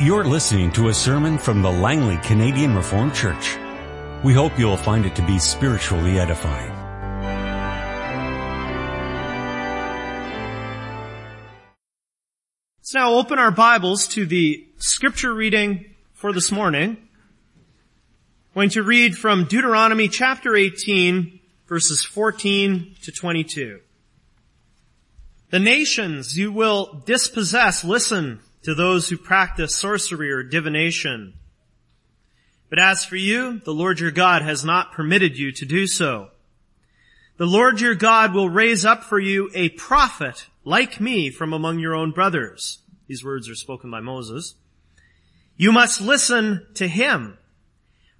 You're listening to a sermon from the Langley Canadian Reformed Church. We hope you'll find it to be spiritually edifying. Let's now open our Bibles to the scripture reading for this morning. I'm going to read from Deuteronomy chapter 18 verses 14 to 22. The nations you will dispossess listen to those who practice sorcery or divination. But as for you, the Lord your God has not permitted you to do so. The Lord your God will raise up for you a prophet like me from among your own brothers. These words are spoken by Moses. You must listen to him.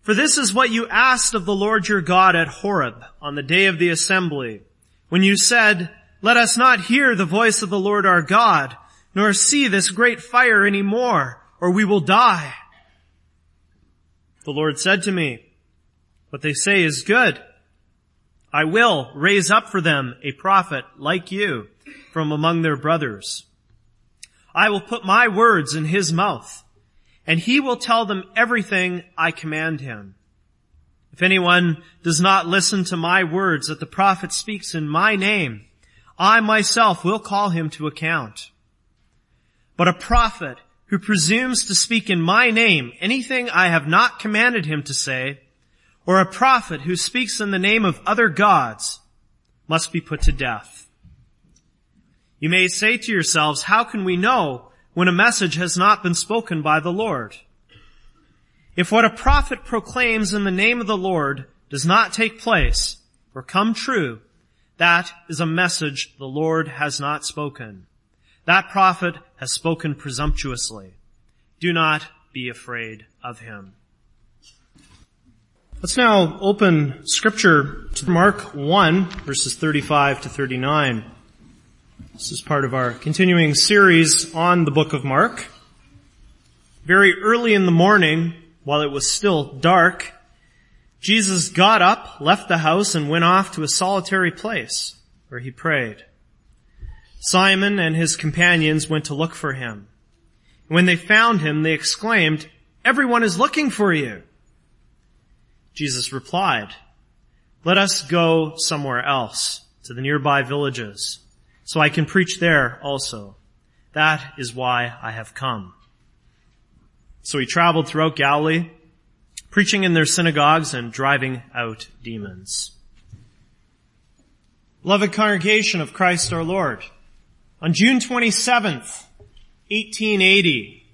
For this is what you asked of the Lord your God at Horeb on the day of the assembly, when you said, let us not hear the voice of the Lord our God, nor see this great fire any more, or we will die. The Lord said to me, what they say is good. I will raise up for them a prophet like you from among their brothers. I will put my words in his mouth, and he will tell them everything I command him. If anyone does not listen to my words that the prophet speaks in my name, I myself will call him to account. But a prophet who presumes to speak in my name anything I have not commanded him to say, or a prophet who speaks in the name of other gods, must be put to death. You may say to yourselves, how can we know when a message has not been spoken by the Lord? If what a prophet proclaims in the name of the Lord does not take place or come true, that is a message the Lord has not spoken. That prophet has spoken presumptuously. Do not be afraid of him. Let's now open scripture to Mark 1 verses 35 to 39. This is part of our continuing series on the book of Mark. Very early in the morning, while it was still dark, Jesus got up, left the house, and went off to a solitary place where he prayed. Simon and his companions went to look for him. When they found him, they exclaimed, Everyone is looking for you. Jesus replied, Let us go somewhere else, to the nearby villages, so I can preach there also. That is why I have come. So he traveled throughout Galilee, preaching in their synagogues and driving out demons. Beloved congregation of Christ our Lord, on June 27th, 1880,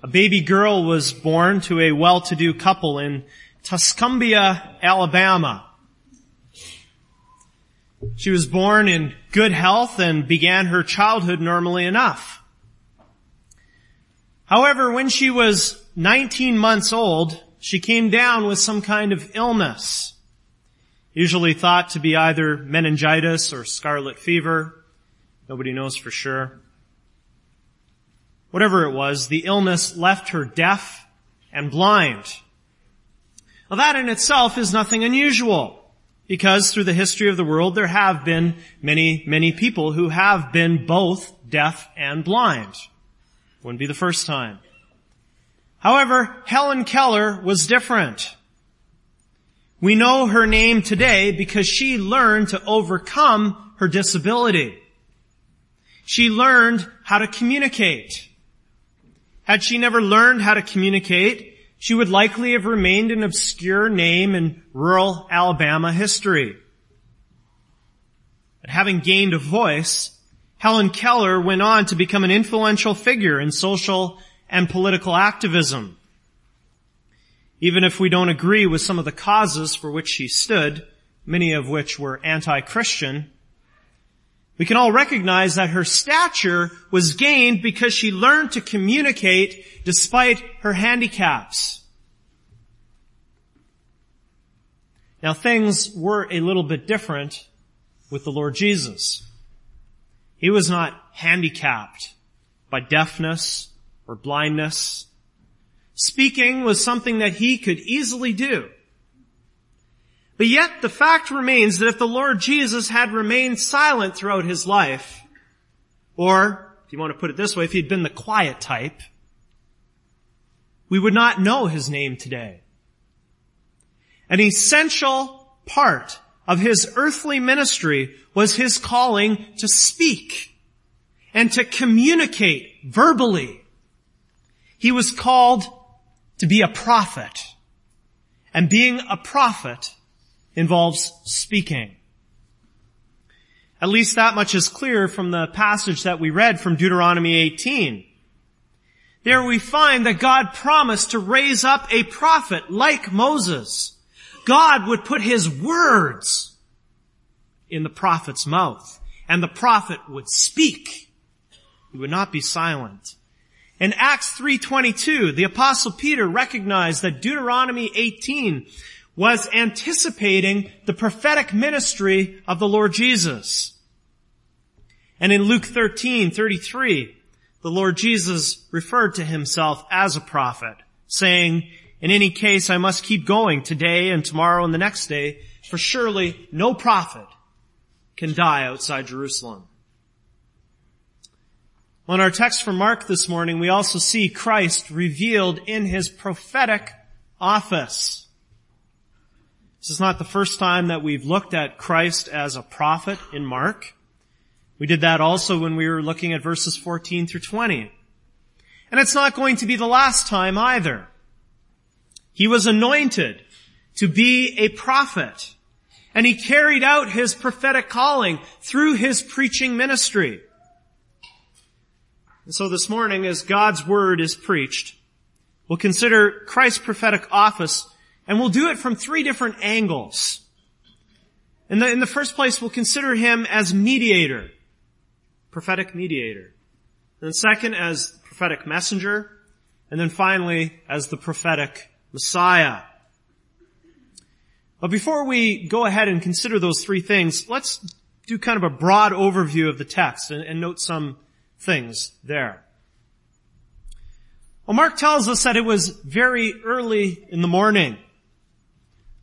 a baby girl was born to a well-to-do couple in Tuscumbia, Alabama. She was born in good health and began her childhood normally enough. However, when she was 19 months old, she came down with some kind of illness, usually thought to be either meningitis or scarlet fever. Nobody knows for sure. Whatever it was, the illness left her deaf and blind. Well, that in itself is nothing unusual. Because through the history of the world, there have been many, many people who have been both deaf and blind. Wouldn't be the first time. However, Helen Keller was different. We know her name today because she learned to overcome her disability. She learned how to communicate. Had she never learned how to communicate, she would likely have remained an obscure name in rural Alabama history. But having gained a voice, Helen Keller went on to become an influential figure in social and political activism. Even if we don't agree with some of the causes for which she stood, many of which were anti-Christian, we can all recognize that her stature was gained because she learned to communicate despite her handicaps. Now things were a little bit different with the Lord Jesus. He was not handicapped by deafness or blindness. Speaking was something that he could easily do. But yet the fact remains that if the Lord Jesus had remained silent throughout his life, or, if you want to put it this way, if he'd been the quiet type, we would not know his name today. An essential part of his earthly ministry was his calling to speak and to communicate verbally. He was called to be a prophet. And being a prophet involves speaking. At least that much is clear from the passage that we read from Deuteronomy 18. There we find that God promised to raise up a prophet like Moses. God would put his words in the prophet's mouth and the prophet would speak. He would not be silent. In Acts 3.22, the apostle Peter recognized that Deuteronomy 18 was anticipating the prophetic ministry of the Lord Jesus. And in Luke 13:33, the Lord Jesus referred to himself as a prophet, saying, in any case, I must keep going today and tomorrow and the next day, for surely no prophet can die outside Jerusalem. Well, in our text from Mark this morning, we also see Christ revealed in his prophetic office. This is not the first time that we've looked at Christ as a prophet in Mark. We did that also when we were looking at verses 14 through 20. And it's not going to be the last time either. He was anointed to be a prophet. And he carried out his prophetic calling through his preaching ministry. And so this morning, as God's word is preached, we'll consider Christ's prophetic office, and we'll do it from three different angles. In the, in the first place, we'll consider him as mediator, prophetic mediator. And then second, as prophetic messenger. And then finally, as the prophetic Messiah. But before we go ahead and consider those three things, let's do kind of a broad overview of the text and, and note some things there. Well, Mark tells us that it was very early in the morning.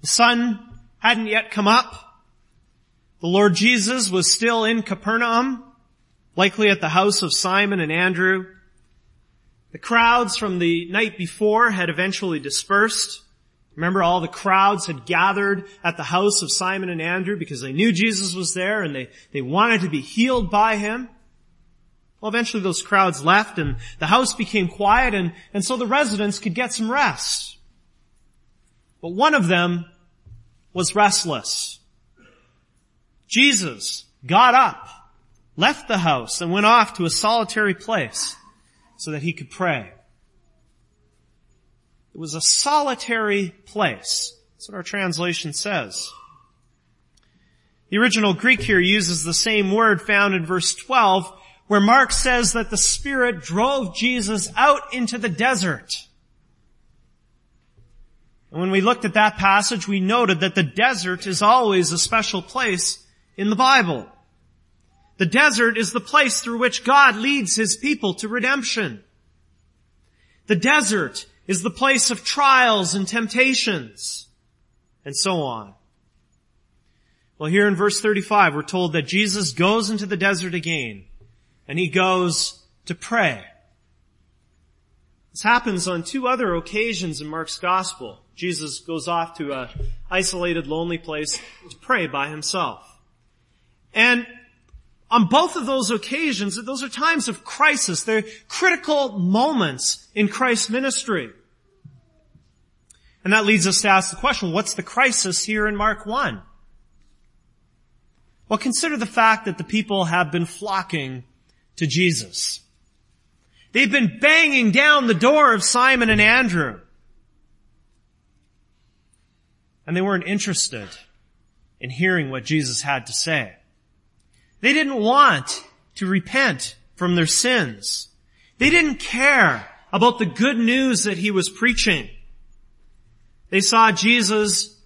The sun hadn't yet come up. The Lord Jesus was still in Capernaum, likely at the house of Simon and Andrew. The crowds from the night before had eventually dispersed. Remember all the crowds had gathered at the house of Simon and Andrew because they knew Jesus was there and they, they wanted to be healed by him. Well, eventually those crowds left and the house became quiet and, and so the residents could get some rest. But one of them was restless. Jesus got up, left the house and went off to a solitary place so that he could pray. It was a solitary place. That's what our translation says. The original Greek here uses the same word found in verse 12 where Mark says that the Spirit drove Jesus out into the desert. And when we looked at that passage, we noted that the desert is always a special place in the Bible. The desert is the place through which God leads His people to redemption. The desert is the place of trials and temptations, and so on. Well, here in verse 35, we're told that Jesus goes into the desert again and he goes to pray. This happens on two other occasions in Mark's gospel. Jesus goes off to a isolated, lonely place to pray by himself. And on both of those occasions, those are times of crisis. They're critical moments in Christ's ministry. And that leads us to ask the question, what's the crisis here in Mark 1? Well, consider the fact that the people have been flocking to Jesus. They've been banging down the door of Simon and Andrew. And they weren't interested in hearing what Jesus had to say. They didn't want to repent from their sins. They didn't care about the good news that he was preaching. They saw Jesus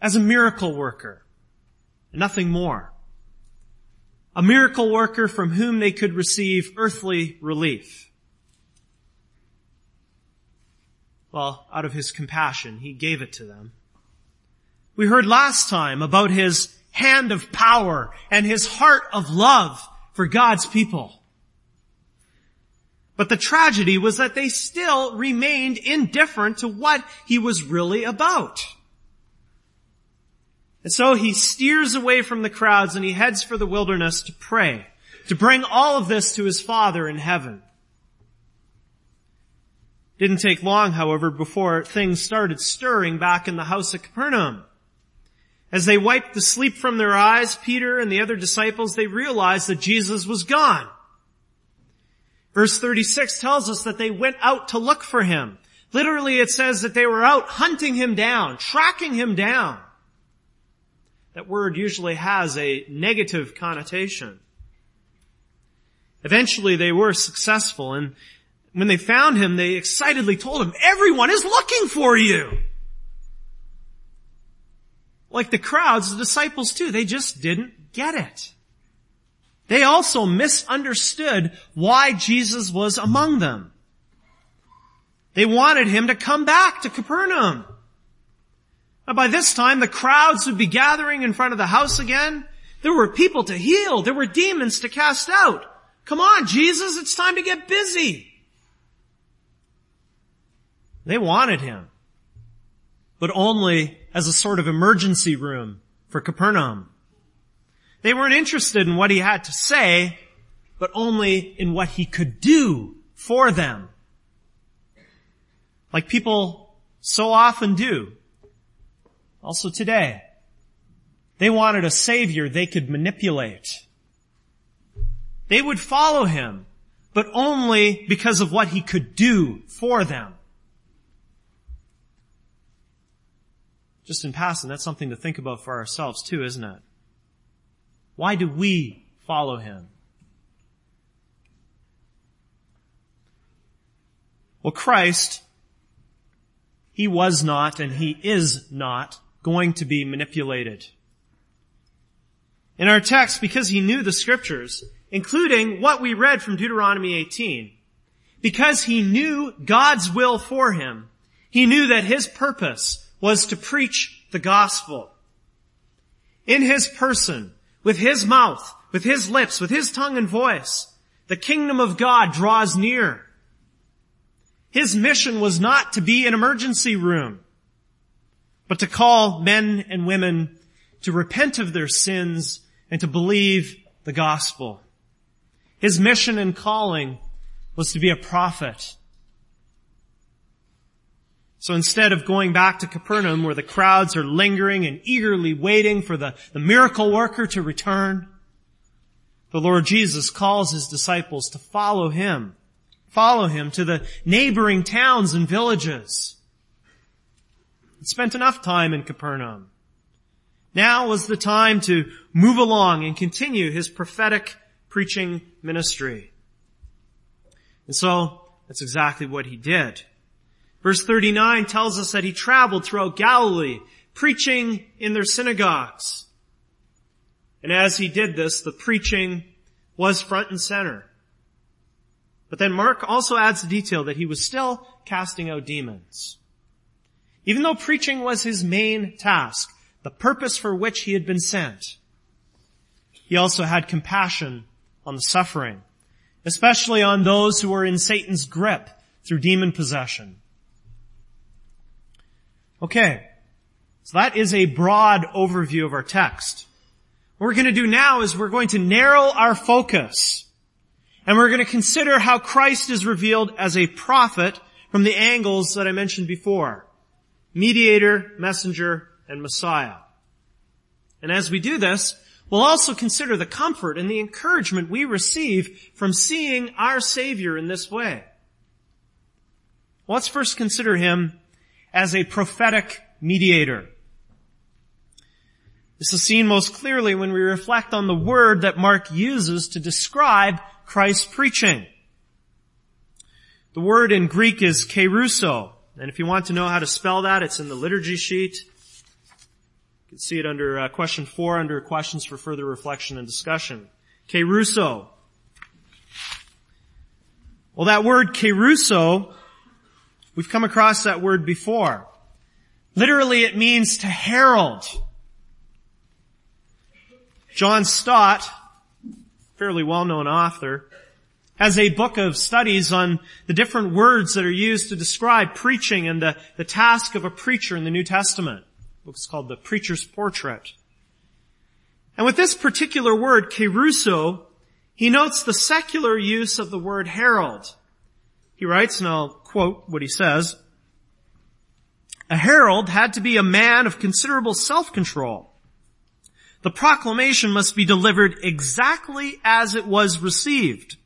as a miracle worker, nothing more a miracle worker from whom they could receive earthly relief. Well, out of his compassion, he gave it to them. We heard last time about his hand of power and his heart of love for God's people. But the tragedy was that they still remained indifferent to what he was really about. And so he steers away from the crowds and he heads for the wilderness to pray, to bring all of this to his Father in heaven. Didn't take long, however, before things started stirring back in the house of Capernaum. As they wiped the sleep from their eyes, Peter and the other disciples, they realized that Jesus was gone. Verse 36 tells us that they went out to look for him. Literally it says that they were out hunting him down, tracking him down. That word usually has a negative connotation. Eventually they were successful and when they found him, they excitedly told him, everyone is looking for you. Like the crowds, the disciples too, they just didn't get it. They also misunderstood why Jesus was among them. They wanted him to come back to Capernaum. By this time, the crowds would be gathering in front of the house again. There were people to heal. There were demons to cast out. Come on, Jesus, it's time to get busy. They wanted him, but only as a sort of emergency room for Capernaum. They weren't interested in what he had to say, but only in what he could do for them. Like people so often do. Also today. They wanted a savior they could manipulate. They would follow him, but only because of what he could do for them. Just in passing, that's something to think about for ourselves too, isn't it? Why do we follow him? Well, Christ, he was not and he is not going to be manipulated. In our text, because he knew the scriptures, including what we read from Deuteronomy 18, because he knew God's will for him, he knew that his purpose was to preach the gospel. In his person, with his mouth, with his lips, with his tongue and voice, the kingdom of God draws near. His mission was not to be an emergency room, but to call men and women to repent of their sins and to believe the gospel. His mission and calling was to be a prophet so instead of going back to Capernaum where the crowds are lingering and eagerly waiting for the, the miracle worker to return, the Lord Jesus calls his disciples to follow him. Follow him to the neighboring towns and villages. He spent enough time in Capernaum. Now was the time to move along and continue his prophetic preaching ministry. And so, that's exactly what he did. Verse 39 tells us that he traveled throughout Galilee, preaching in their synagogues. And as he did this, the preaching was front and center. But then Mark also adds the detail that he was still casting out demons. Even though preaching was his main task, the purpose for which he had been sent, he also had compassion on the suffering, especially on those who were in Satan's grip through demon possession. Okay. So that is a broad overview of our text. What we're going to do now is we're going to narrow our focus and we're going to consider how Christ is revealed as a prophet from the angles that I mentioned before. Mediator, messenger, and Messiah. And as we do this, we'll also consider the comfort and the encouragement we receive from seeing our Savior in this way. let's first consider Him as a prophetic mediator. This is seen most clearly when we reflect on the word that Mark uses to describe Christ's preaching. The word in Greek is kerusso, and if you want to know how to spell that, it's in the liturgy sheet. You can see it under uh, question four under questions for further reflection and discussion. Kerusso. Well, that word kerusso We've come across that word before. Literally it means to herald. John Stott, fairly well-known author, has a book of studies on the different words that are used to describe preaching and the, the task of a preacher in the New Testament. The book is called The Preacher's Portrait. And with this particular word, kerusso, he notes the secular use of the word herald. He writes, and I'll quote what he says, a herald had to be a man of considerable self-control. The proclamation must be delivered exactly as it was received.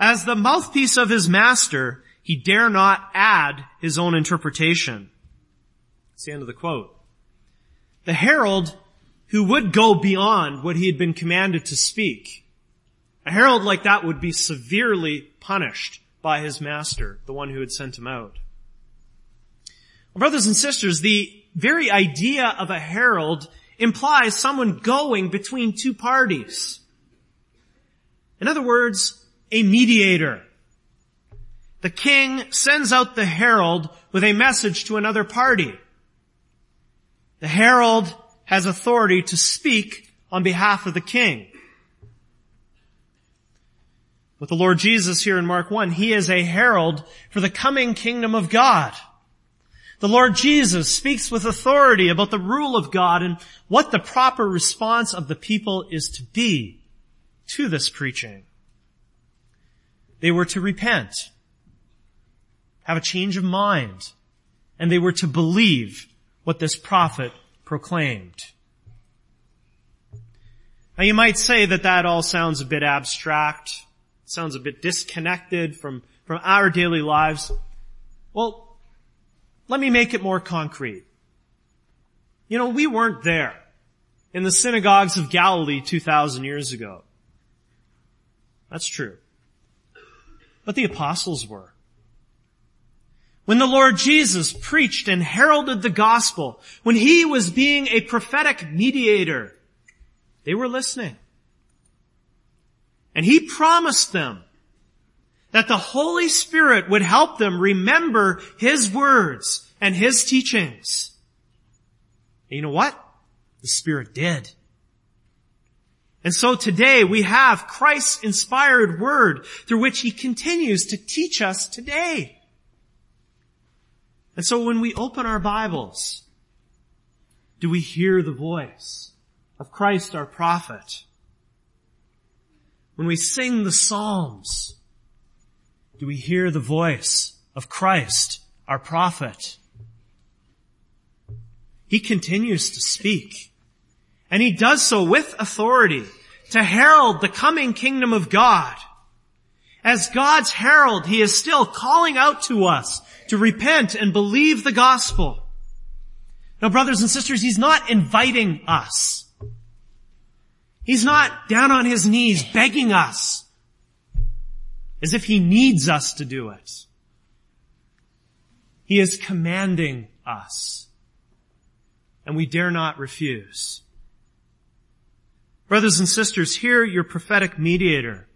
As the mouthpiece of his master, he dare not add his own interpretation. That's the end of the quote. The herald who would go beyond what he had been commanded to speak. A herald like that would be severely punished by his master, the one who had sent him out. Brothers and sisters, the very idea of a herald implies someone going between two parties. In other words, a mediator. The king sends out the herald with a message to another party. The herald has authority to speak on behalf of the king. With the Lord Jesus here in Mark 1, he is a herald for the coming kingdom of God. The Lord Jesus speaks with authority about the rule of God and what the proper response of the people is to be to this preaching. They were to repent, have a change of mind, and they were to believe what this prophet proclaimed. Now you might say that that all sounds a bit abstract, sounds a bit disconnected from, from our daily lives. Well, let me make it more concrete. You know, we weren't there in the synagogues of Galilee 2,000 years ago. That's true. But the apostles were. When the Lord Jesus preached and heralded the gospel, when he was being a prophetic mediator, they were listening. And he promised them that the Holy Spirit would help them remember His words and His teachings. And you know what? The Spirit did. And so today we have Christ's inspired word through which He continues to teach us today. And so when we open our Bibles, do we hear the voice of Christ our prophet? When we sing the Psalms, do we hear the voice of Christ, our prophet? He continues to speak. And he does so with authority to herald the coming kingdom of God. As God's herald, he is still calling out to us to repent and believe the gospel. Now brothers and sisters, he's not inviting us. He's not down on his knees begging us as if he needs us to do it. He is commanding us. And we dare not refuse. Brothers and sisters, hear your prophetic mediator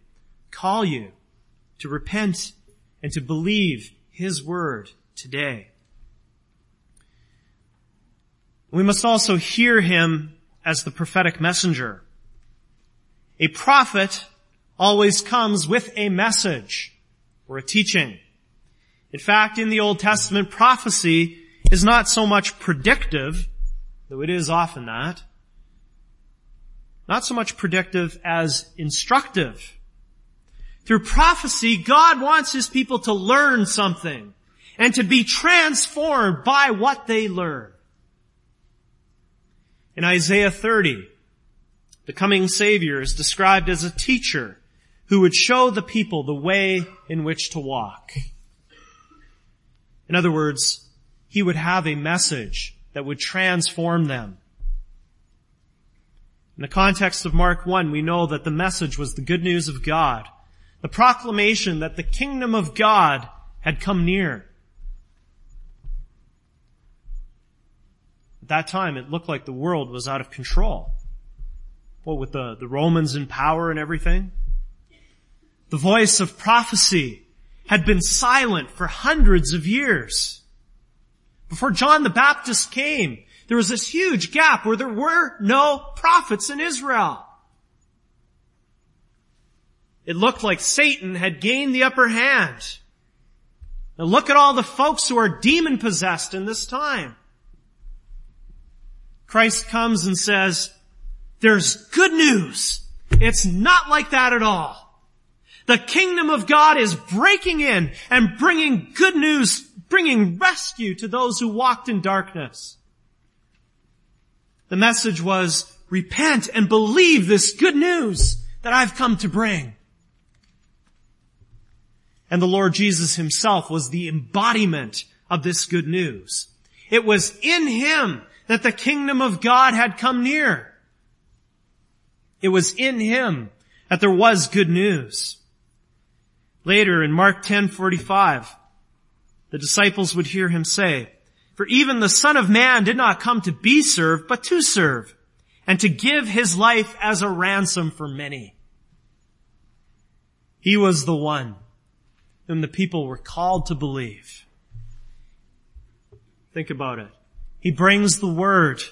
call you to repent and to believe his word today. We must also hear him as the prophetic messenger. A prophet always comes with a message or a teaching. In fact, in the Old Testament, prophecy is not so much predictive, though it is often that, not so much predictive as instructive. Through prophecy, God wants His people to learn something and to be transformed by what they learn. In Isaiah 30, the coming Savior is described as a teacher who would show the people the way in which to walk. In other words, he would have a message that would transform them. In the context of Mark 1, we know that the message was the good news of God, the proclamation that the kingdom of God had come near. At that time, it looked like the world was out of control. What with the, the Romans in power and everything? The voice of prophecy had been silent for hundreds of years. Before John the Baptist came, there was this huge gap where there were no prophets in Israel. It looked like Satan had gained the upper hand. Now look at all the folks who are demon possessed in this time. Christ comes and says, there's good news. It's not like that at all. The kingdom of God is breaking in and bringing good news, bringing rescue to those who walked in darkness. The message was, repent and believe this good news that I've come to bring. And the Lord Jesus himself was the embodiment of this good news. It was in him that the kingdom of God had come near. It was in him that there was good news. Later in Mark 10:45, the disciples would hear him say, "For even the Son of Man did not come to be served, but to serve, and to give his life as a ransom for many." He was the one whom the people were called to believe. Think about it. He brings the word,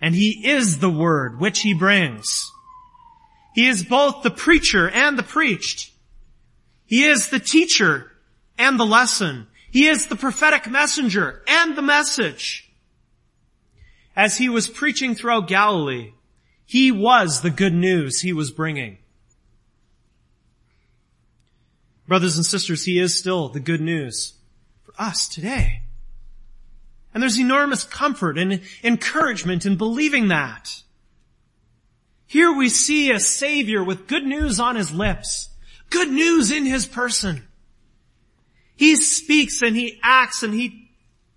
and he is the word which he brings. He is both the preacher and the preached. He is the teacher and the lesson. He is the prophetic messenger and the message. As he was preaching throughout Galilee, he was the good news he was bringing. Brothers and sisters, He is still the good news for us today. And there's enormous comfort and encouragement in believing that. Here we see a Savior with good news on His lips, good news in His person. He speaks and He acts and He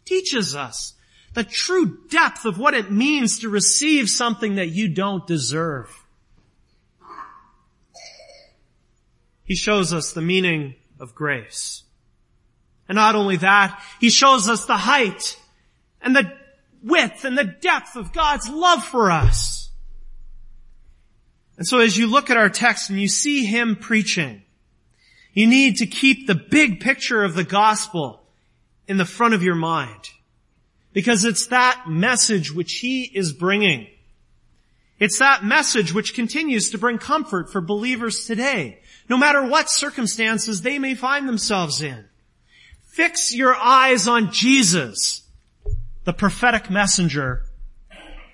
teaches us the true depth of what it means to receive something that you don't deserve. He shows us the meaning of grace. And not only that, He shows us the height and the width and the depth of God's love for us. And so as you look at our text and you see Him preaching, you need to keep the big picture of the gospel in the front of your mind. Because it's that message which He is bringing. It's that message which continues to bring comfort for believers today no matter what circumstances they may find themselves in. Fix your eyes on Jesus, the prophetic messenger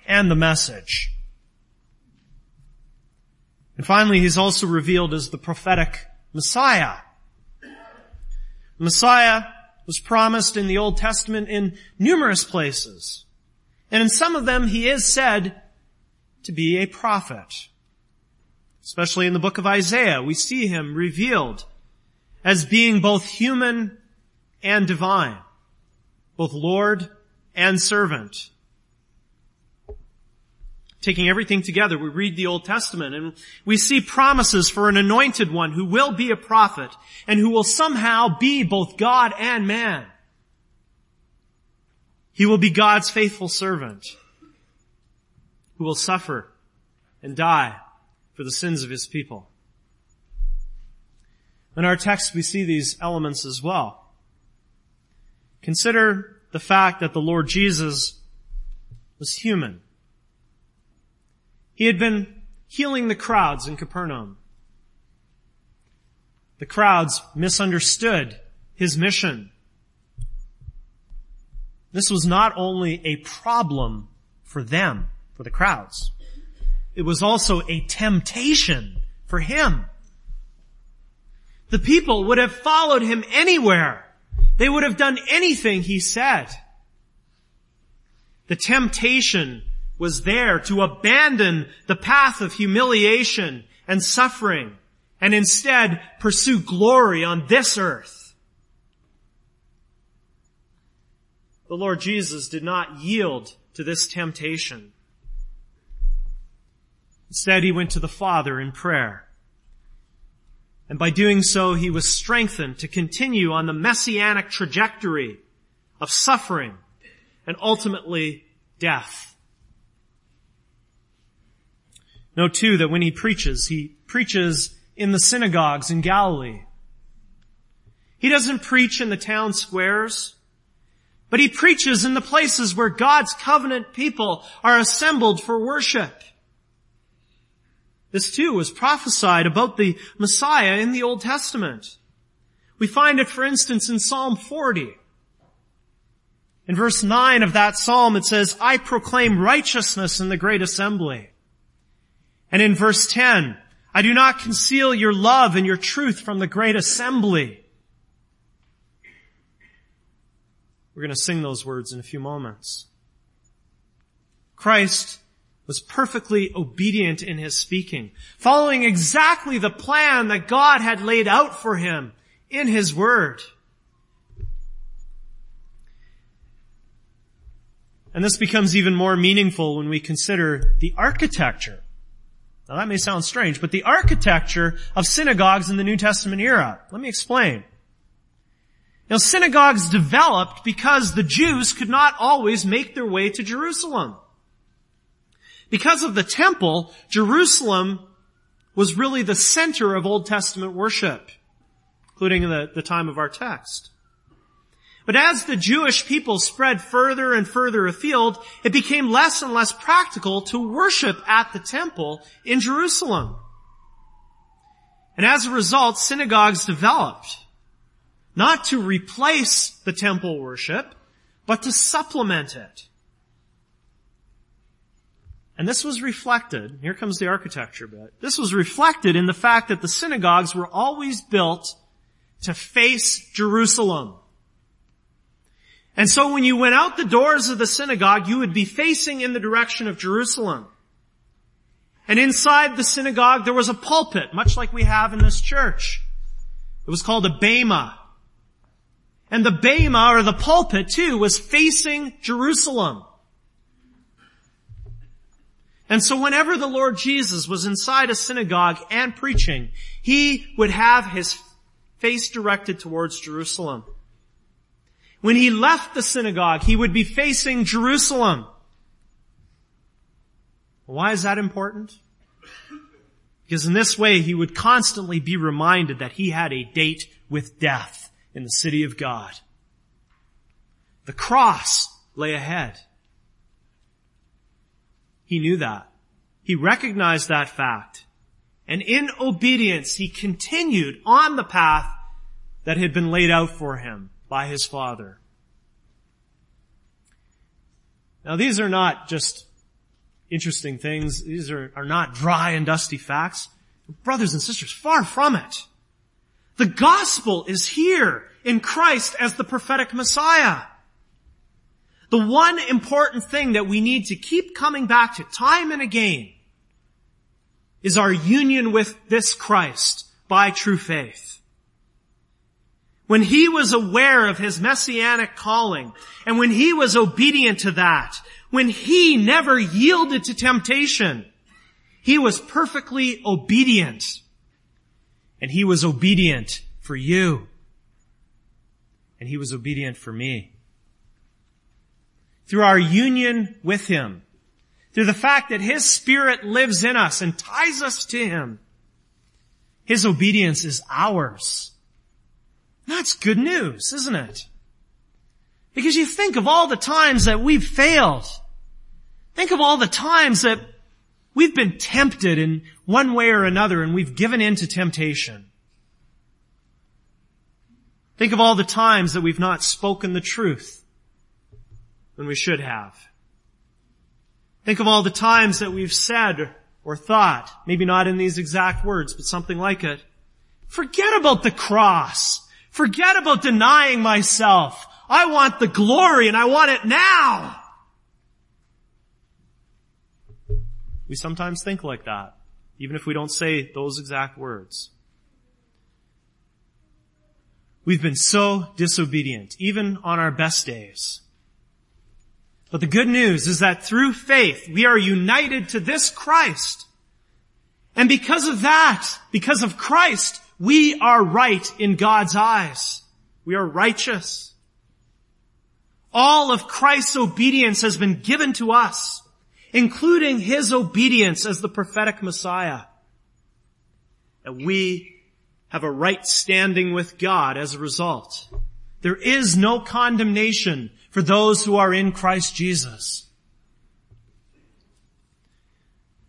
and the message. And finally, he's also revealed as the prophetic Messiah. Messiah was promised in the Old Testament in numerous places. And in some of them, he is said to be a prophet. Especially in the book of Isaiah, we see him revealed as being both human and divine, both Lord and servant. Taking everything together, we read the Old Testament and we see promises for an anointed one who will be a prophet and who will somehow be both God and man. He will be God's faithful servant who will suffer and die for the sins of his people. In our text we see these elements as well. Consider the fact that the Lord Jesus was human. He had been healing the crowds in Capernaum. The crowds misunderstood his mission. This was not only a problem for them, for the crowds, it was also a temptation for him. The people would have followed him anywhere. They would have done anything he said. The temptation was there to abandon the path of humiliation and suffering and instead pursue glory on this earth. The Lord Jesus did not yield to this temptation. Instead, he went to the Father in prayer. And by doing so, he was strengthened to continue on the messianic trajectory of suffering and ultimately death. Note too that when he preaches, he preaches in the synagogues in Galilee. He doesn't preach in the town squares, but he preaches in the places where God's covenant people are assembled for worship. This too was prophesied about the Messiah in the Old Testament. We find it, for instance, in Psalm 40. In verse 9 of that psalm it says, I proclaim righteousness in the great assembly. And in verse 10, I do not conceal your love and your truth from the great assembly. We're going to sing those words in a few moments. Christ was perfectly obedient in his speaking, following exactly the plan that God had laid out for him in his word. And this becomes even more meaningful when we consider the architecture. Now that may sound strange, but the architecture of synagogues in the New Testament era. Let me explain. Now synagogues developed because the Jews could not always make their way to Jerusalem. Because of the temple, Jerusalem was really the center of Old Testament worship, including the, the time of our text. But as the Jewish people spread further and further afield, it became less and less practical to worship at the temple in Jerusalem. And as a result, synagogues developed. Not to replace the temple worship, but to supplement it. And this was reflected, here comes the architecture bit, this was reflected in the fact that the synagogues were always built to face Jerusalem. And so when you went out the doors of the synagogue, you would be facing in the direction of Jerusalem. And inside the synagogue, there was a pulpit, much like we have in this church. It was called a bema. And the bema, or the pulpit too, was facing Jerusalem. And so whenever the Lord Jesus was inside a synagogue and preaching, he would have his face directed towards Jerusalem. When he left the synagogue, he would be facing Jerusalem. Why is that important? Because in this way, he would constantly be reminded that he had a date with death in the city of God. The cross lay ahead. He knew that. He recognized that fact. And in obedience, he continued on the path that had been laid out for him by his father. Now these are not just interesting things. These are, are not dry and dusty facts. Brothers and sisters, far from it. The gospel is here in Christ as the prophetic Messiah. The one important thing that we need to keep coming back to time and again is our union with this Christ by true faith. When he was aware of his messianic calling, and when he was obedient to that, when he never yielded to temptation, he was perfectly obedient. And he was obedient for you. And he was obedient for me through our union with Him, through the fact that His Spirit lives in us and ties us to Him, His obedience is ours. That's good news, isn't it? Because you think of all the times that we've failed. Think of all the times that we've been tempted in one way or another and we've given in to temptation. Think of all the times that we've not spoken the truth when we should have. Think of all the times that we've said or thought, maybe not in these exact words, but something like it. Forget about the cross. Forget about denying myself. I want the glory and I want it now. We sometimes think like that, even if we don't say those exact words. We've been so disobedient, even on our best days. But the good news is that through faith, we are united to this Christ. And because of that, because of Christ, we are right in God's eyes. We are righteous. All of Christ's obedience has been given to us, including His obedience as the prophetic Messiah. And we have a right standing with God as a result. There is no condemnation for those who are in Christ Jesus.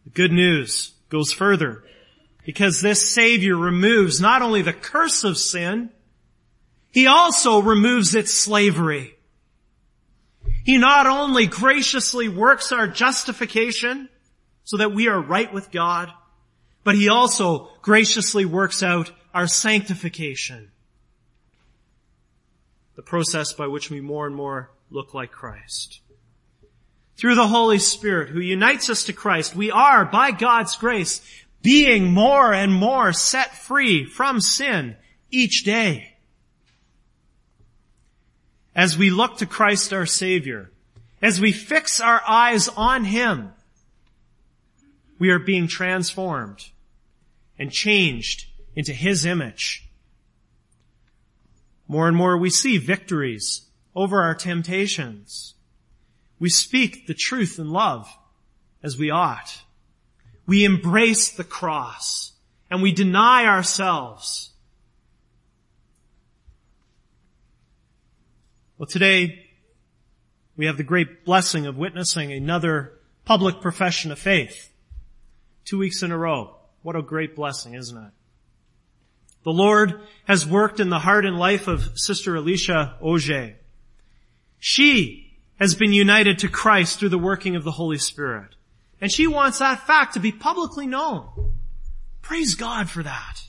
The good news goes further because this Savior removes not only the curse of sin, He also removes its slavery. He not only graciously works our justification so that we are right with God, but He also graciously works out our sanctification. The process by which we more and more look like Christ. Through the Holy Spirit who unites us to Christ, we are, by God's grace, being more and more set free from sin each day. As we look to Christ our Savior, as we fix our eyes on Him, we are being transformed and changed into His image. More and more we see victories over our temptations. We speak the truth in love as we ought. We embrace the cross and we deny ourselves. Well, today we have the great blessing of witnessing another public profession of faith. Two weeks in a row. What a great blessing, isn't it? The Lord has worked in the heart and life of Sister Alicia Auger. She has been united to Christ through the working of the Holy Spirit. And she wants that fact to be publicly known. Praise God for that.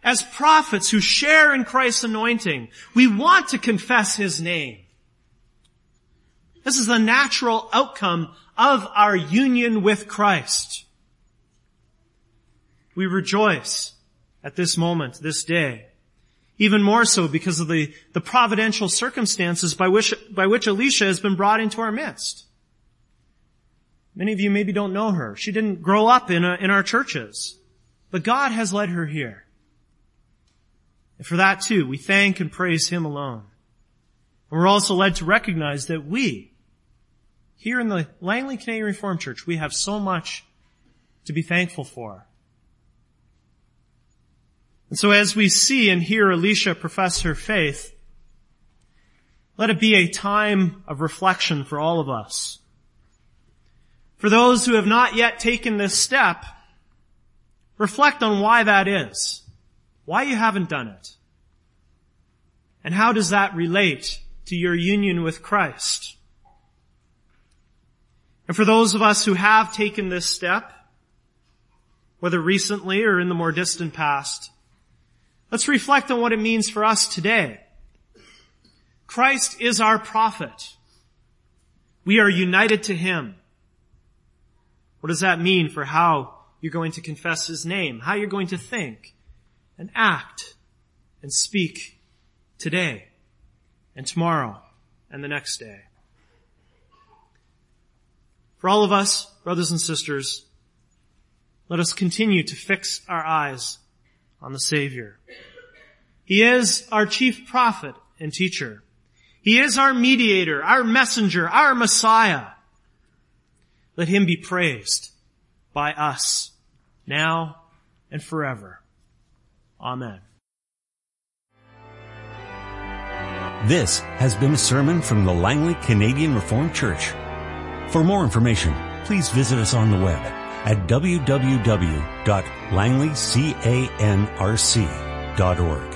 As prophets who share in Christ's anointing, we want to confess His name. This is the natural outcome of our union with Christ. We rejoice at this moment, this day. Even more so because of the, the providential circumstances by which, by which Alicia has been brought into our midst. Many of you maybe don't know her. She didn't grow up in, a, in our churches. But God has led her here. And for that too, we thank and praise Him alone. And we're also led to recognize that we, here in the Langley Canadian Reformed Church, we have so much to be thankful for. And so as we see and hear Alicia profess her faith, let it be a time of reflection for all of us. For those who have not yet taken this step, reflect on why that is. Why you haven't done it. And how does that relate to your union with Christ? And for those of us who have taken this step, whether recently or in the more distant past, let's reflect on what it means for us today. Christ is our prophet. We are united to Him. What does that mean for how you're going to confess His name? How you're going to think and act and speak today and tomorrow and the next day? For all of us, brothers and sisters, let us continue to fix our eyes on the Savior. He is our chief prophet and teacher. He is our mediator, our messenger, our Messiah. Let him be praised by us now and forever. Amen. This has been a sermon from the Langley Canadian Reformed Church. For more information, please visit us on the web at www.langleycanrc.org.